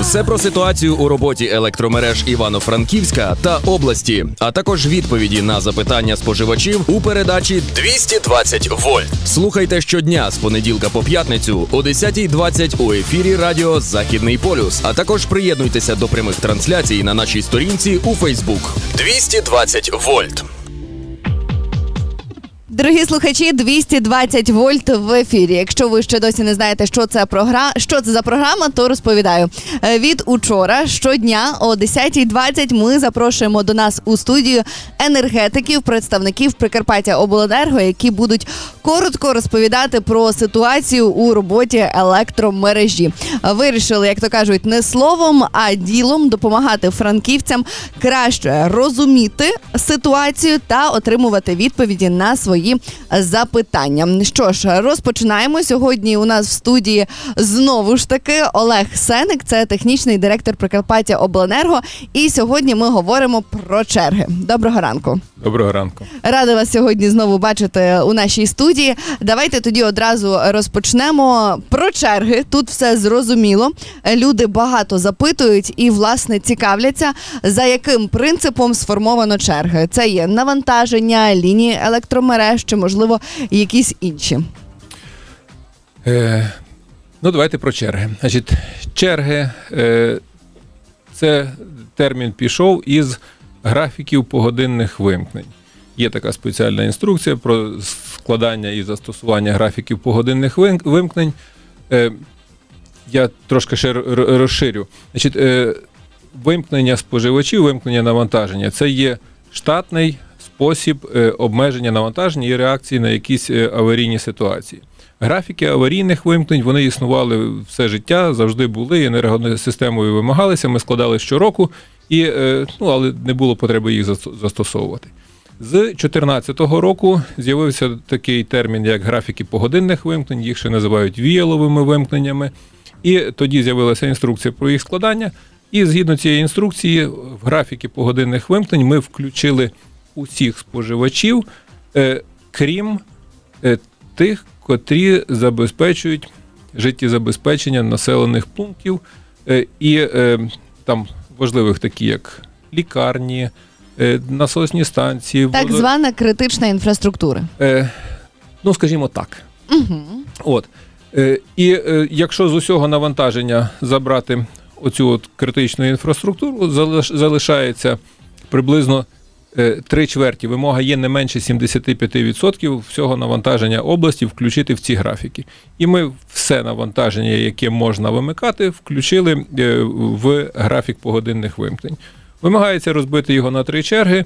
Все про ситуацію у роботі електромереж Івано-Франківська та області, а також відповіді на запитання споживачів у передачі 220 вольт. Слухайте щодня з понеділка по п'ятницю о 10.20 у ефірі Радіо Західний полюс. А також приєднуйтеся до прямих трансляцій на нашій сторінці у Фейсбук. 220 вольт. Дорогі слухачі, 220 вольт в ефірі. Якщо ви ще досі не знаєте, що це програ... що це за програма, то розповідаю. Е, Від учора щодня о 10.20 ми запрошуємо до нас у студію енергетиків, представників Прикарпаття Обленерго, які будуть коротко розповідати про ситуацію у роботі електромережі. Вирішили, як то кажуть, не словом, а ділом допомагати франківцям краще розуміти ситуацію та отримувати відповіді на свої запитання. Що ж, розпочинаємо сьогодні. У нас в студії знову ж таки Олег Сеник, це технічний директор Прикарпаття Обленерго. І сьогодні ми говоримо про черги. Доброго ранку. Доброго ранку. Рада вас сьогодні знову бачити у нашій студії. Давайте тоді одразу розпочнемо про черги. Тут все зрозуміло. Люди багато запитують і, власне, цікавляться, за яким принципом сформовано черги. Це є навантаження, лінії електромереж чи, можливо, якісь інші. Е, ну, давайте про черги. Значить, черги е, це термін пішов із графіків погодинних вимкнень. Є така спеціальна інструкція про складання і застосування графіків погодинних вимкнень. Е, я трошки ще розширю. Значить, е, вимкнення споживачів, вимкнення навантаження це є штатний спосіб е, обмеження навантаження і реакції на якісь е, аварійні ситуації. Графіки аварійних вимкнень вони існували все життя, завжди були енергосистемою вимагалися. Ми складали щороку, і, е, ну, але не було потреби їх зас- застосовувати. З 2014 року з'явився такий термін, як графіки погодинних вимкнень, їх ще називають віяловими вимкненнями. І тоді з'явилася інструкція про їх складання. І згідно цієї інструкції, в графіки погодинних вимкнень ми включили усіх споживачів, е, крім е, тих, котрі забезпечують життєзабезпечення населених пунктів е, і там важливих, такі як лікарні, насосні станції, Так водо- звана критична інфраструктура. Ну, скажімо так. Угу. От. І якщо з усього навантаження забрати оцю от критичну інфраструктуру, залиш- залишається приблизно три чверті. Вимога є не менше 75% всього навантаження області включити в ці графіки. І ми все навантаження, яке можна вимикати, включили е, в графік погодинних вимкнень. Вимагається розбити його на три черги.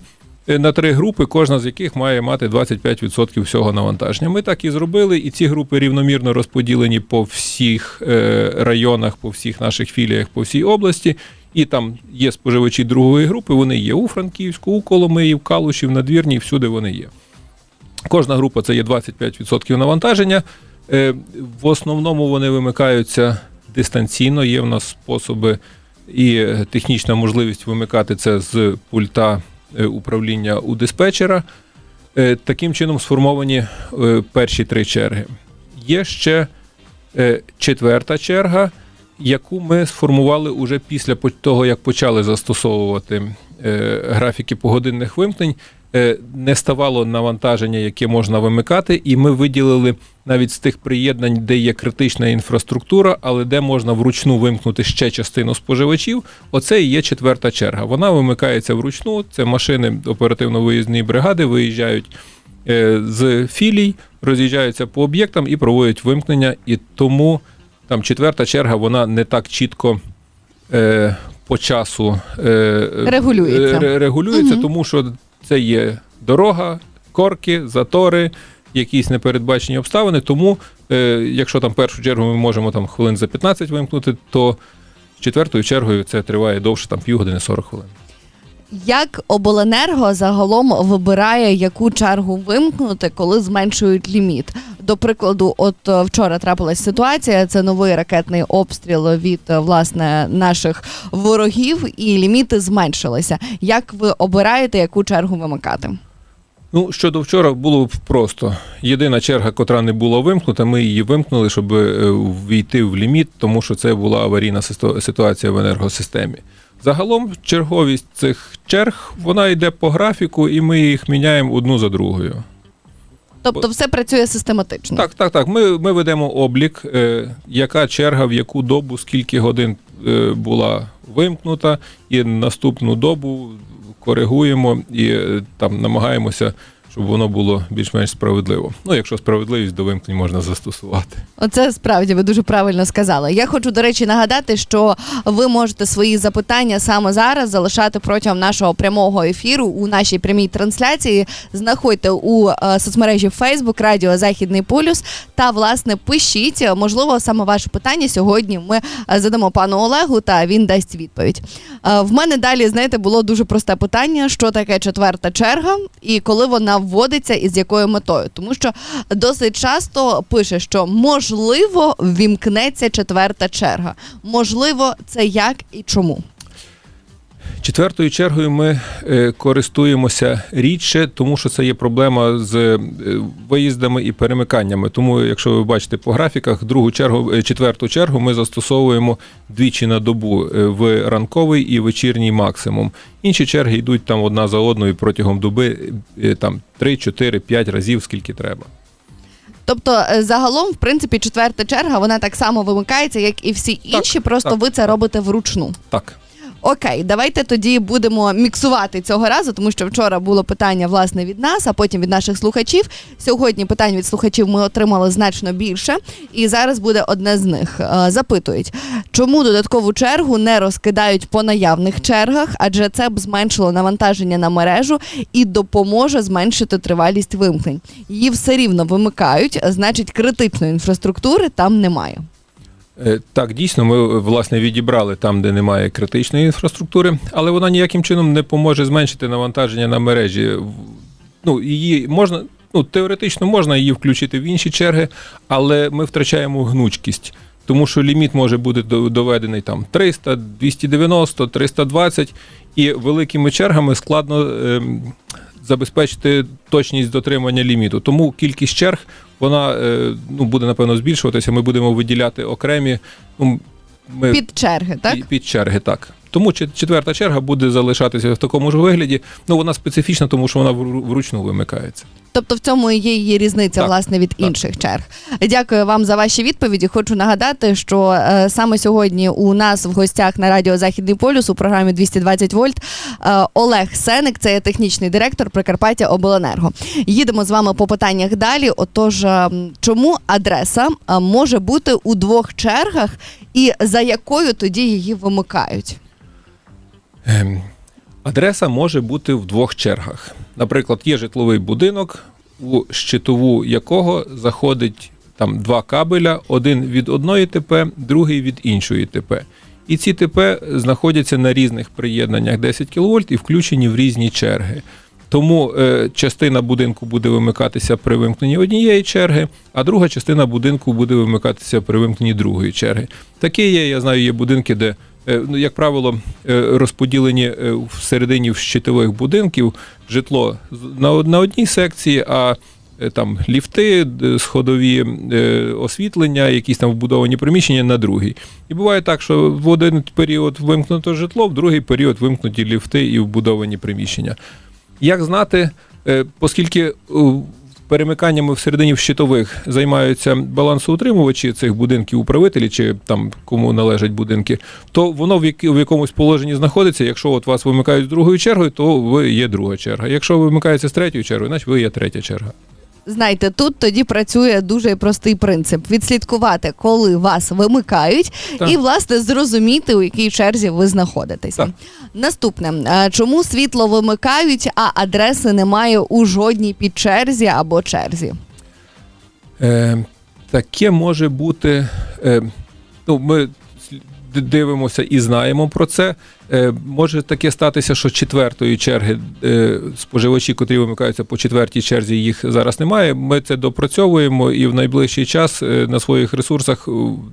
е, На три групи, кожна з яких має мати 25% всього навантаження. Ми так і зробили, і ці групи рівномірно розподілені по всіх е, районах, по всіх наших філіях, по всій області. І там є споживачі другої групи, вони є у Франківську, у Коломиї, в Калуші, в Надвірні, всюди вони є. Кожна група це є 25% навантаження. Е, В основному вони вимикаються дистанційно. Є в нас способи і е, технічна можливість вимикати це з пульта е, управління у диспетчера. Таким чином сформовані перші три черги. Є ще четверта черга, яку ми сформували уже після того, як почали застосовувати е, графіки погодинних вимкнень. Е, Не ставало навантаження, яке можна вимикати, і ми виділили навіть з тих приєднань, де є критична інфраструктура, але де можна вручну вимкнути ще частину споживачів. Оце і є четверта черга. Вона вимикається вручну. Це машини оперативно-виїзної бригади виїжджають е, з філій, роз'їжджаються по об'єктам і проводять вимкнення. І тому там четверта черга, вона не так чітко. Е, по часу е, Регулюється. регулюється, Мгм. тому що це є дорога, корки, затори, якісь непередбачені обставини. Тому, е, якщо там першу чергу ми можемо там хвилин за 15 вимкнути, то четвертою чергою це триває довше, там півгодини 40 хвилин. Як обленерго загалом вибирає, яку чергу вимкнути, коли зменшують ліміт? До прикладу, от е, вчора трапилась ситуація. Це новий ракетний обстріл від е, власне наших ворогів, і ліміти зменшилися. Як ви обираєте, яку чергу вимикати? Ну, щодо вчора було б просто. Єдина черга, котра не була вимкнута, ми її вимкнули, щоб е, війти в ліміт, тому що це була аварійна ситуація в енергосистемі. Загалом черговість цих черг вона йде по графіку, і ми їх міняємо одну за другою. Тобто все працює систематично. Так, так, так. Ми, ми ведемо облік, е, яка черга, в яку добу, скільки годин е, була вимкнута, і наступну добу коригуємо і е, там намагаємося, щоб воно було більш-менш справедливо. Ну, якщо справедливість до вимкнень можна застосувати. Оце справді ви дуже правильно сказали. Я хочу, до речі, нагадати, що ви можете свої запитання саме зараз залишати протягом нашого прямого ефіру у нашій прямій трансляції. Знаходьте у е, соцмережі Facebook Радіо Західний Полюс та власне пишіть. Можливо, саме ваше питання сьогодні ми е, задамо пану Олегу, та він дасть відповідь. Е, В мене далі, знаєте, було дуже просте питання: що таке четверта черга, і коли вона вводиться і з якою метою, тому що досить часто пише, що можливо ввімкнеться четверта черга. Можливо, це як і чому. Четвертою чергою ми е, користуємося рідше, тому що це є проблема з е, виїздами і перемиканнями. Тому, якщо ви бачите по графіках, другу чергу, е, четверту чергу ми застосовуємо двічі на добу в ранковий і вечірній максимум. Інші черги йдуть там одна за одною протягом доби, там 3, 4, 5 разів, скільки треба. Тобто, загалом, в принципі, четверта черга вона так само вимикається, як і всі інші. просто так, ви це робите вручну. Так. Окей, давайте тоді будемо міксувати цього разу, тому що вчора було питання власне від нас, а потім від наших слухачів. Сьогодні питань від слухачів ми отримали значно більше, і зараз буде одне з них. Е, Запитують, чому додаткову чергу не розкидають по наявних чергах, адже це б зменшило навантаження на мережу і допоможе зменшити тривалість вимкнень. Її все рівно вимикають, значить критичної інфраструктури там немає. Е, Так, дійсно, ми е, власне відібрали там, де немає критичної інфраструктури, але вона ніяким чином не поможе зменшити навантаження на мережі. Ну, її можна, ну, теоретично можна її включити в інші черги, але ми втрачаємо гнучкість. Тому що ліміт може бути доведений там 300, 290, 320, і великими чергами складно ем, забезпечити точність дотримання ліміту. Тому кількість черг вона е, ну, буде напевно збільшуватися. Ми будемо виділяти окремі ну, ми, Під черги, так? під, під черги, так. Тому чет- четверта черга буде залишатися в такому ж вигляді. Ну вона специфічна, тому що вона вру- вручну вимикається. Тобто в цьому і є її різниця Так, власне від так. інших черг. Дякую вам за ваші відповіді. Хочу нагадати, що е, саме сьогодні у нас в гостях на радіо Західний полюс у програмі 220 вольт е, Олег Сеник, це є технічний директор Прикарпаття Обленерго. Їдемо з вами по питаннях далі. Отож, е, чому адреса е, може бути у двох чергах, і за якою тоді її вимикають? Ем, Адреса може бути в двох чергах. Наприклад, є житловий будинок, у щитову якого заходить там два кабеля: один від одної ТП, другий від іншої ТП. І ці ТП знаходяться на різних приєднаннях 10 кВт і включені в різні черги. Тому е, частина будинку буде вимикатися при вимкненні однієї черги, а друга частина будинку буде вимикатися при вимкненні другої черги. Таке є, я знаю, є будинки, де, як правило, е, розподілені е, всередині щитових будинків житло на, одній секції, а е, там ліфти, сходові е, освітлення, якісь там вбудовані приміщення на другій. І буває так, що в один період вимкнуто житло, в другий період вимкнуті ліфти і вбудовані приміщення. Як знати, е, оскільки е, перемиканнями всередині щитових займаються балансоутримувачі цих будинків, управителі чи там кому належать будинки, то воно в, як в якомусь положенні знаходиться. Якщо от вас вимикають з другою чергою, то ви є друга черга. Якщо вимикається з третьою чергою, значить ви є третя черга. Знаєте, тут тоді працює дуже простий принцип: відслідкувати, коли вас вимикають, Так. і власне зрозуміти, у якій черзі ви знаходитеся. Так. Наступне, Е, чому світло вимикають, а адреси немає у жодній підчерзі або черзі? Е, таке може бути. Е, ну, ми дивимося і знаємо про це. Е, може таке статися, що четвертої черги е, споживачі, котрі вимикаються по четвертій черзі, їх зараз немає. Ми це допрацьовуємо і в найближчий час е, на своїх ресурсах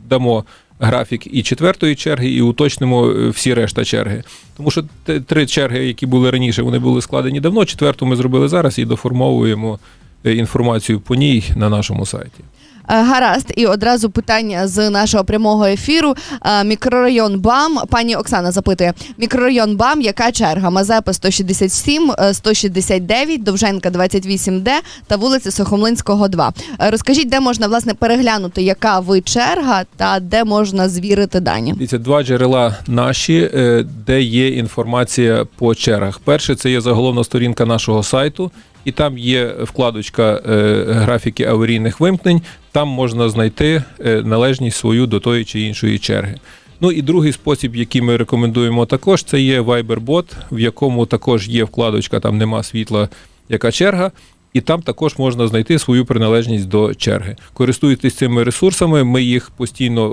дамо графік і четвертої черги, і уточнимо всі решта черги. Тому що три черги, які були раніше, вони були складені давно. Четверту ми зробили зараз і доформовуємо інформацію по ній на нашому сайті. Е, Гаразд, і одразу питання з нашого прямого ефіру. Е, Мікрорайон БАМ. Пані Оксана запитує: мікрорайон БАМ, яка черга? Мазепи 167, е, 169, Довженка 28Д та вулиця Сухомлинського 2. Е, Розкажіть, де можна власне переглянути, яка ви черга, та де можна звірити дані? Дивіться, два джерела наші, е, де є інформація по чергах. Перше, це є заголовна сторінка нашого сайту, і там є вкладочка е, графіки аварійних вимкнень. Там можна знайти е, належність свою до тої чи іншої черги. Ну і другий спосіб, який ми рекомендуємо також, це є Viber-бот, в якому також є вкладочка, там нема світла, яка черга. І там також можна знайти свою приналежність до черги. Користуйтесь цими ресурсами, ми їх постійно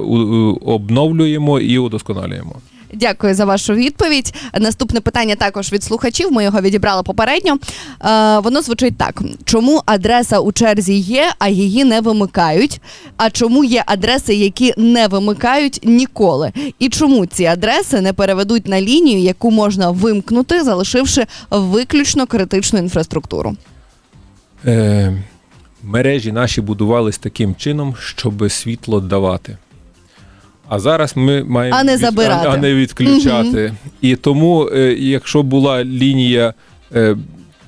обновлюємо і удосконалюємо. Дякую за вашу відповідь. Наступне питання також від слухачів. Ми його відібрали попередньо. Е, воно звучить так: чому адреса у черзі є, а її не вимикають? А чому є адреси, які не вимикають ніколи? І чому ці адреси не переведуть на лінію, яку можна вимкнути, залишивши виключно критичну інфраструктуру? Е, мережі наші будувались таким чином, щоб світло давати. А зараз ми маємо А не від- забирати. а не відключати. І тому, е, якщо була лінія, е,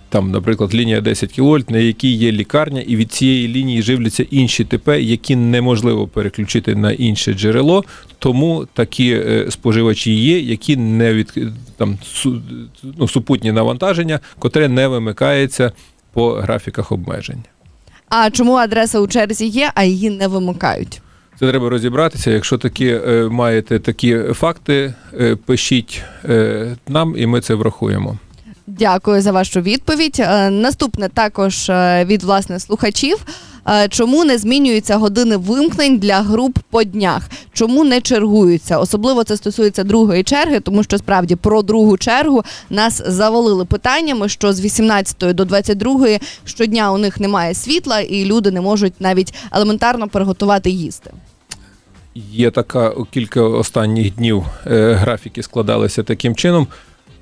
там, наприклад, лінія 10 кВт, на якій є лікарня, і від цієї лінії живляться інші ТП, які неможливо переключити на інше джерело, тому такі е, споживачі є, які не від там су- ну, супутні навантаження, котре не вимикається по графіках обмежень. А чому адреса у черзі є, а її не вимикають? Це треба розібратися. Якщо такі е, маєте такі факти, е, пишіть е, нам, і ми це врахуємо. Дякую за вашу відповідь. Наступне також від власне слухачів. Е, Чому не змінюються години вимкнень для груп по днях? Чому не чергуються? Особливо це стосується другої черги, тому що справді про другу чергу нас завалили питаннями, що з 18 до 22 щодня у них немає світла, і люди не можуть навіть елементарно приготувати їсти. Є така кілька останніх днів е, графіки складалися таким чином.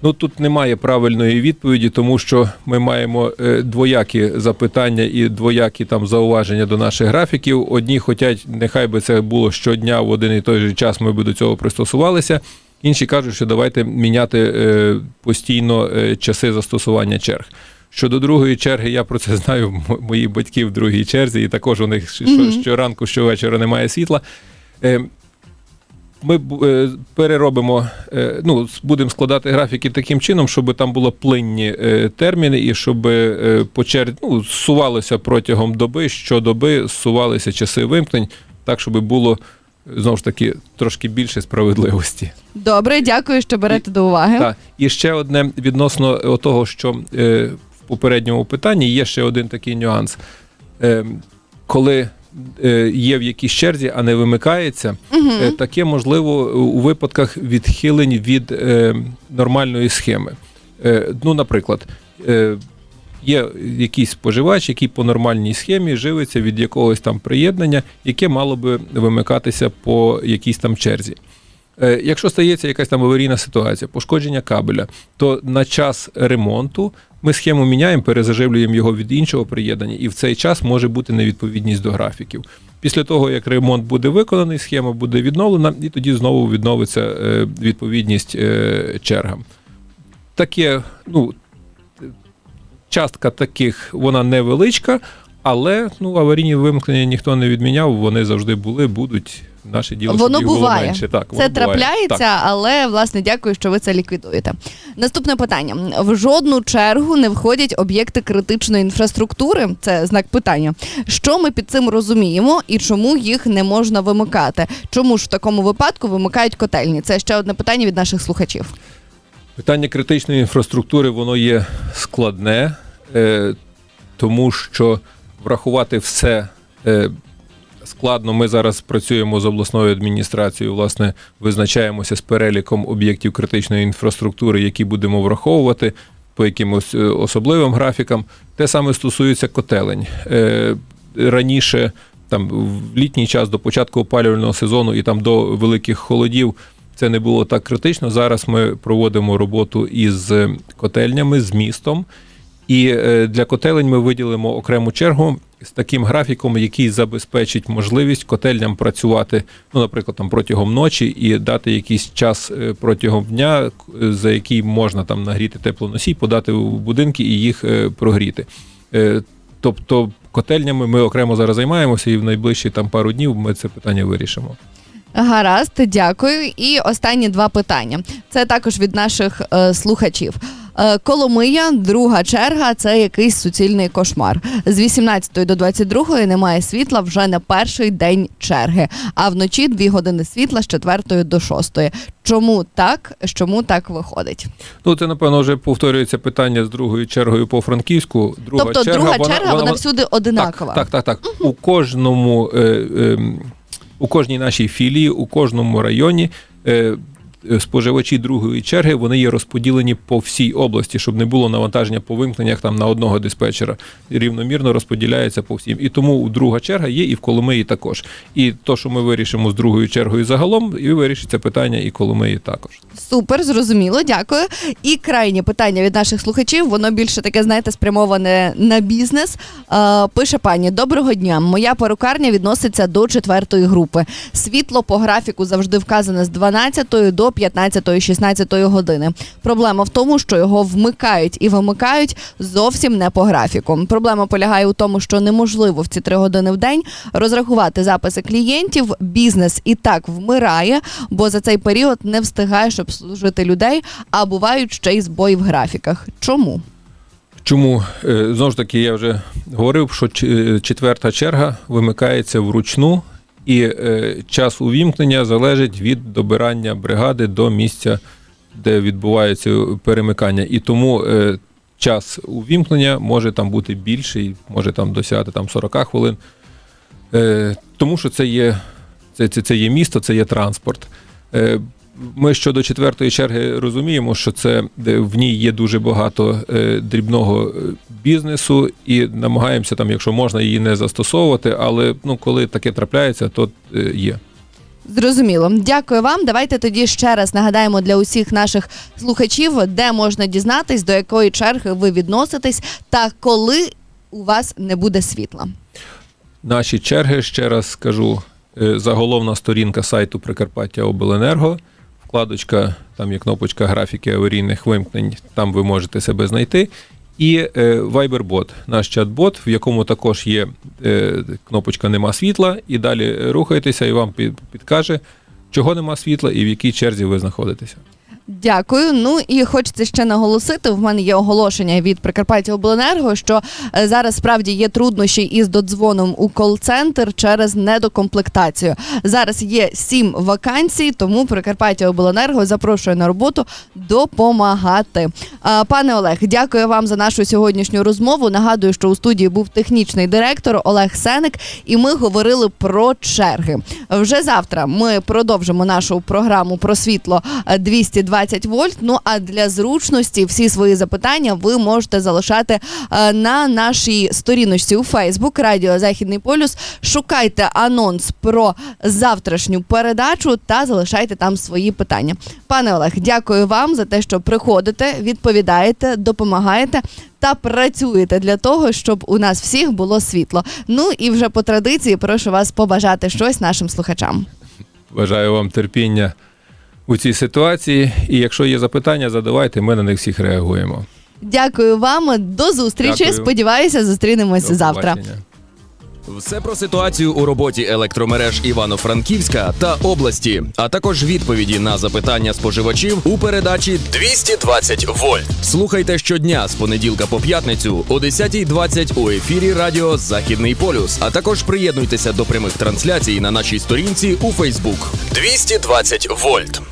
Ну тут немає правильної відповіді, тому що ми маємо е, двоякі запитання і двоякі там зауваження до наших графіків. Одні хочуть, нехай би це було щодня в один і той же час. Ми би до цього пристосувалися. Інші кажуть, що давайте міняти е, постійно е, часи застосування черг. Щодо другої черги, я про це знаю. Мої батьки в другій черзі, і також у них щоранку, щовечора немає світла. Ми е, переробимо, е, ну, будемо складати графіки таким чином, щоб там були плинні е, терміни, і щоб по черзі ну, зсувалося протягом доби, щодоби зсувалися часи вимкнень, так, щоб було знову ж таки трошки більше справедливості. Добре, дякую, що берете до уваги. Так. І ще одне відносно того, що в попередньому питанні є ще один такий нюанс. Е, коли є в якійсь черзі, а не вимикається, Угу. таке можливо у випадках відхилень від е, нормальної схеми. Е, ну, наприклад, е, є якийсь споживач, який по нормальній схемі живиться від якогось там приєднання, яке мало би вимикатися по якійсь там черзі. Е, Якщо стається якась там аварійна ситуація, пошкодження кабеля, то на час ремонту ми схему міняємо, перезаживлюємо його від іншого приєднання, і в цей час може бути невідповідність до графіків. Після того, як ремонт буде виконаний, схема буде відновлена, і тоді знову відновиться е, відповідність е, чергам. Таке, ну, частка таких, вона невеличка, але ну, аварійні вимкнення ніхто не відміняв, вони завжди були, будуть. Наше діло Воно щоб їх було буває. менше. Так, Це воно буває. трапляється, Так. але власне дякую, що ви це ліквідуєте. Наступне питання: в жодну чергу не входять об'єкти критичної інфраструктури. Це знак питання. Що ми під цим розуміємо і чому їх не можна вимикати? Чому ж в такому випадку вимикають котельні? Це ще одне питання від наших слухачів. Питання критичної інфраструктури воно є складне, е, тому що врахувати все е, складно. Ми зараз працюємо з обласною адміністрацією, власне, визначаємося з переліком об'єктів критичної інфраструктури, які будемо враховувати по якимось е, особливим графікам. Те саме стосується котелень. Е, Раніше там в літній час до початку опалювального сезону і там до великих холодів. Це не було так критично. Зараз ми проводимо роботу із котельнями, з містом, і е, для котелень ми виділимо окрему чергу з таким графіком, який забезпечить можливість котельням працювати, ну, наприклад, там протягом ночі і дати якийсь час е, протягом дня, е, за який можна там нагріти теплоносій, подати в будинки і їх прогріти. Тобто котельнями ми окремо зараз займаємося, і в найближчі там пару днів ми це питання вирішимо. Гаразд, дякую. І останні два питання. Це також від наших е, слухачів. Е, Коломия, друга черга це якийсь суцільний кошмар. З 18 до 22 немає світла вже на перший день черги, а вночі дві години світла з 4 до 6. Чому так? Чому так виходить? Ну це напевно вже повторюється питання з другою чергою по франківську. Друга тобто черга, друга вона, черга вона, вона всюди одинакова. Так, так, так. так. Угу. У кожному. Е, е, у кожній нашій філії, у кожному районі Е, споживачі другої черги вони є розподілені по всій області, щоб не було навантаження по вимкненнях там на одного диспетчера. Рівномірно розподіляється по всім. І тому друга черга є і в Коломиї також. І то, що ми вирішимо з другою чергою загалом, і вирішиться питання і Коломиї також. Супер, зрозуміло, дякую. І крайнє питання від наших слухачів. Воно більше таке, знаєте, спрямоване на бізнес. Е, пише пані: Доброго дня. Моя перукарня відноситься до четвертої групи. Світло по графіку завжди вказане з 12 до 15-16 години. Проблема в тому, що його вмикають і вимикають зовсім не по графіку. Проблема полягає у тому, що неможливо в ці три години в день розрахувати записи клієнтів. Бізнес і так вмирає, бо за цей період не встигаєш обслужити людей, а бувають ще й збої в графіках. Чому? Чому е, знову ж таки я вже говорив, що е, четверта черга вимикається вручну і е, час увімкнення залежить від добирання бригади до місця, де відбувається перемикання. І тому е, час увімкнення може там бути більший, може там досягати там 40 хвилин. Е, тому що це є це, це, це є місто, це є транспорт. Ми щодо четвертої черги розуміємо, що це в ній є дуже багато е, дрібного е, бізнесу, і намагаємося там, якщо можна, її не застосовувати. Але ну, коли таке трапляється, то е, є. Зрозуміло, дякую вам. Давайте тоді ще раз нагадаємо для усіх наших слухачів, де можна дізнатись, до якої черги ви відноситесь, та коли у вас не буде світла. Наші черги ще раз скажу. Заголовна сторінка сайту Прикарпаття Обленерго вкладочка, там є кнопочка графіки аварійних вимкнень, там ви можете себе знайти. І е, Viber-бот, наш чат-бот, в якому також є е, кнопочка Нема світла, і далі рухаєтеся, і вам підкаже, чого нема світла і в якій черзі ви знаходитеся. Дякую. Ну і хочеться ще наголосити. В мене є оголошення від Прикарпаття Обленерго, що е, зараз справді є труднощі із додзвоном у кол-центр через недокомплектацію. Зараз є сім вакансій, тому Прикарпаття Обленерго запрошує на роботу допомагати. Пане Олег, дякую вам за нашу сьогоднішню розмову. Нагадую, що у студії був технічний директор Олег Сеник, і ми говорили про черги. Вже завтра ми продовжимо нашу програму про світло 220 20 вольт. Ну а для зручності всі свої запитання ви можете залишати е, на нашій сторіночці у Фейсбук Радіо Західний Полюс. Шукайте анонс про завтрашню передачу та залишайте там свої питання. Пане Олег, дякую вам за те, що приходите, відповідаєте, допомагаєте. Та працюєте для того, щоб у нас всіх було світло. Ну і вже по традиції прошу вас побажати щось нашим слухачам. Бажаю вам терпіння у цій ситуації. І якщо є запитання, задавайте, ми на них всіх реагуємо. Дякую вам, до зустрічі. Дякую. Сподіваюся, зустрінемось До завтра. Все про ситуацію у роботі електромереж Івано-Франківська та області, а також відповіді на запитання споживачів у передачі «220 вольт. Слухайте щодня з понеділка по п'ятницю о 10.20 у ефірі Радіо Західний полюс. А також приєднуйтеся до прямих трансляцій на нашій сторінці у Фейсбук. «220 вольт.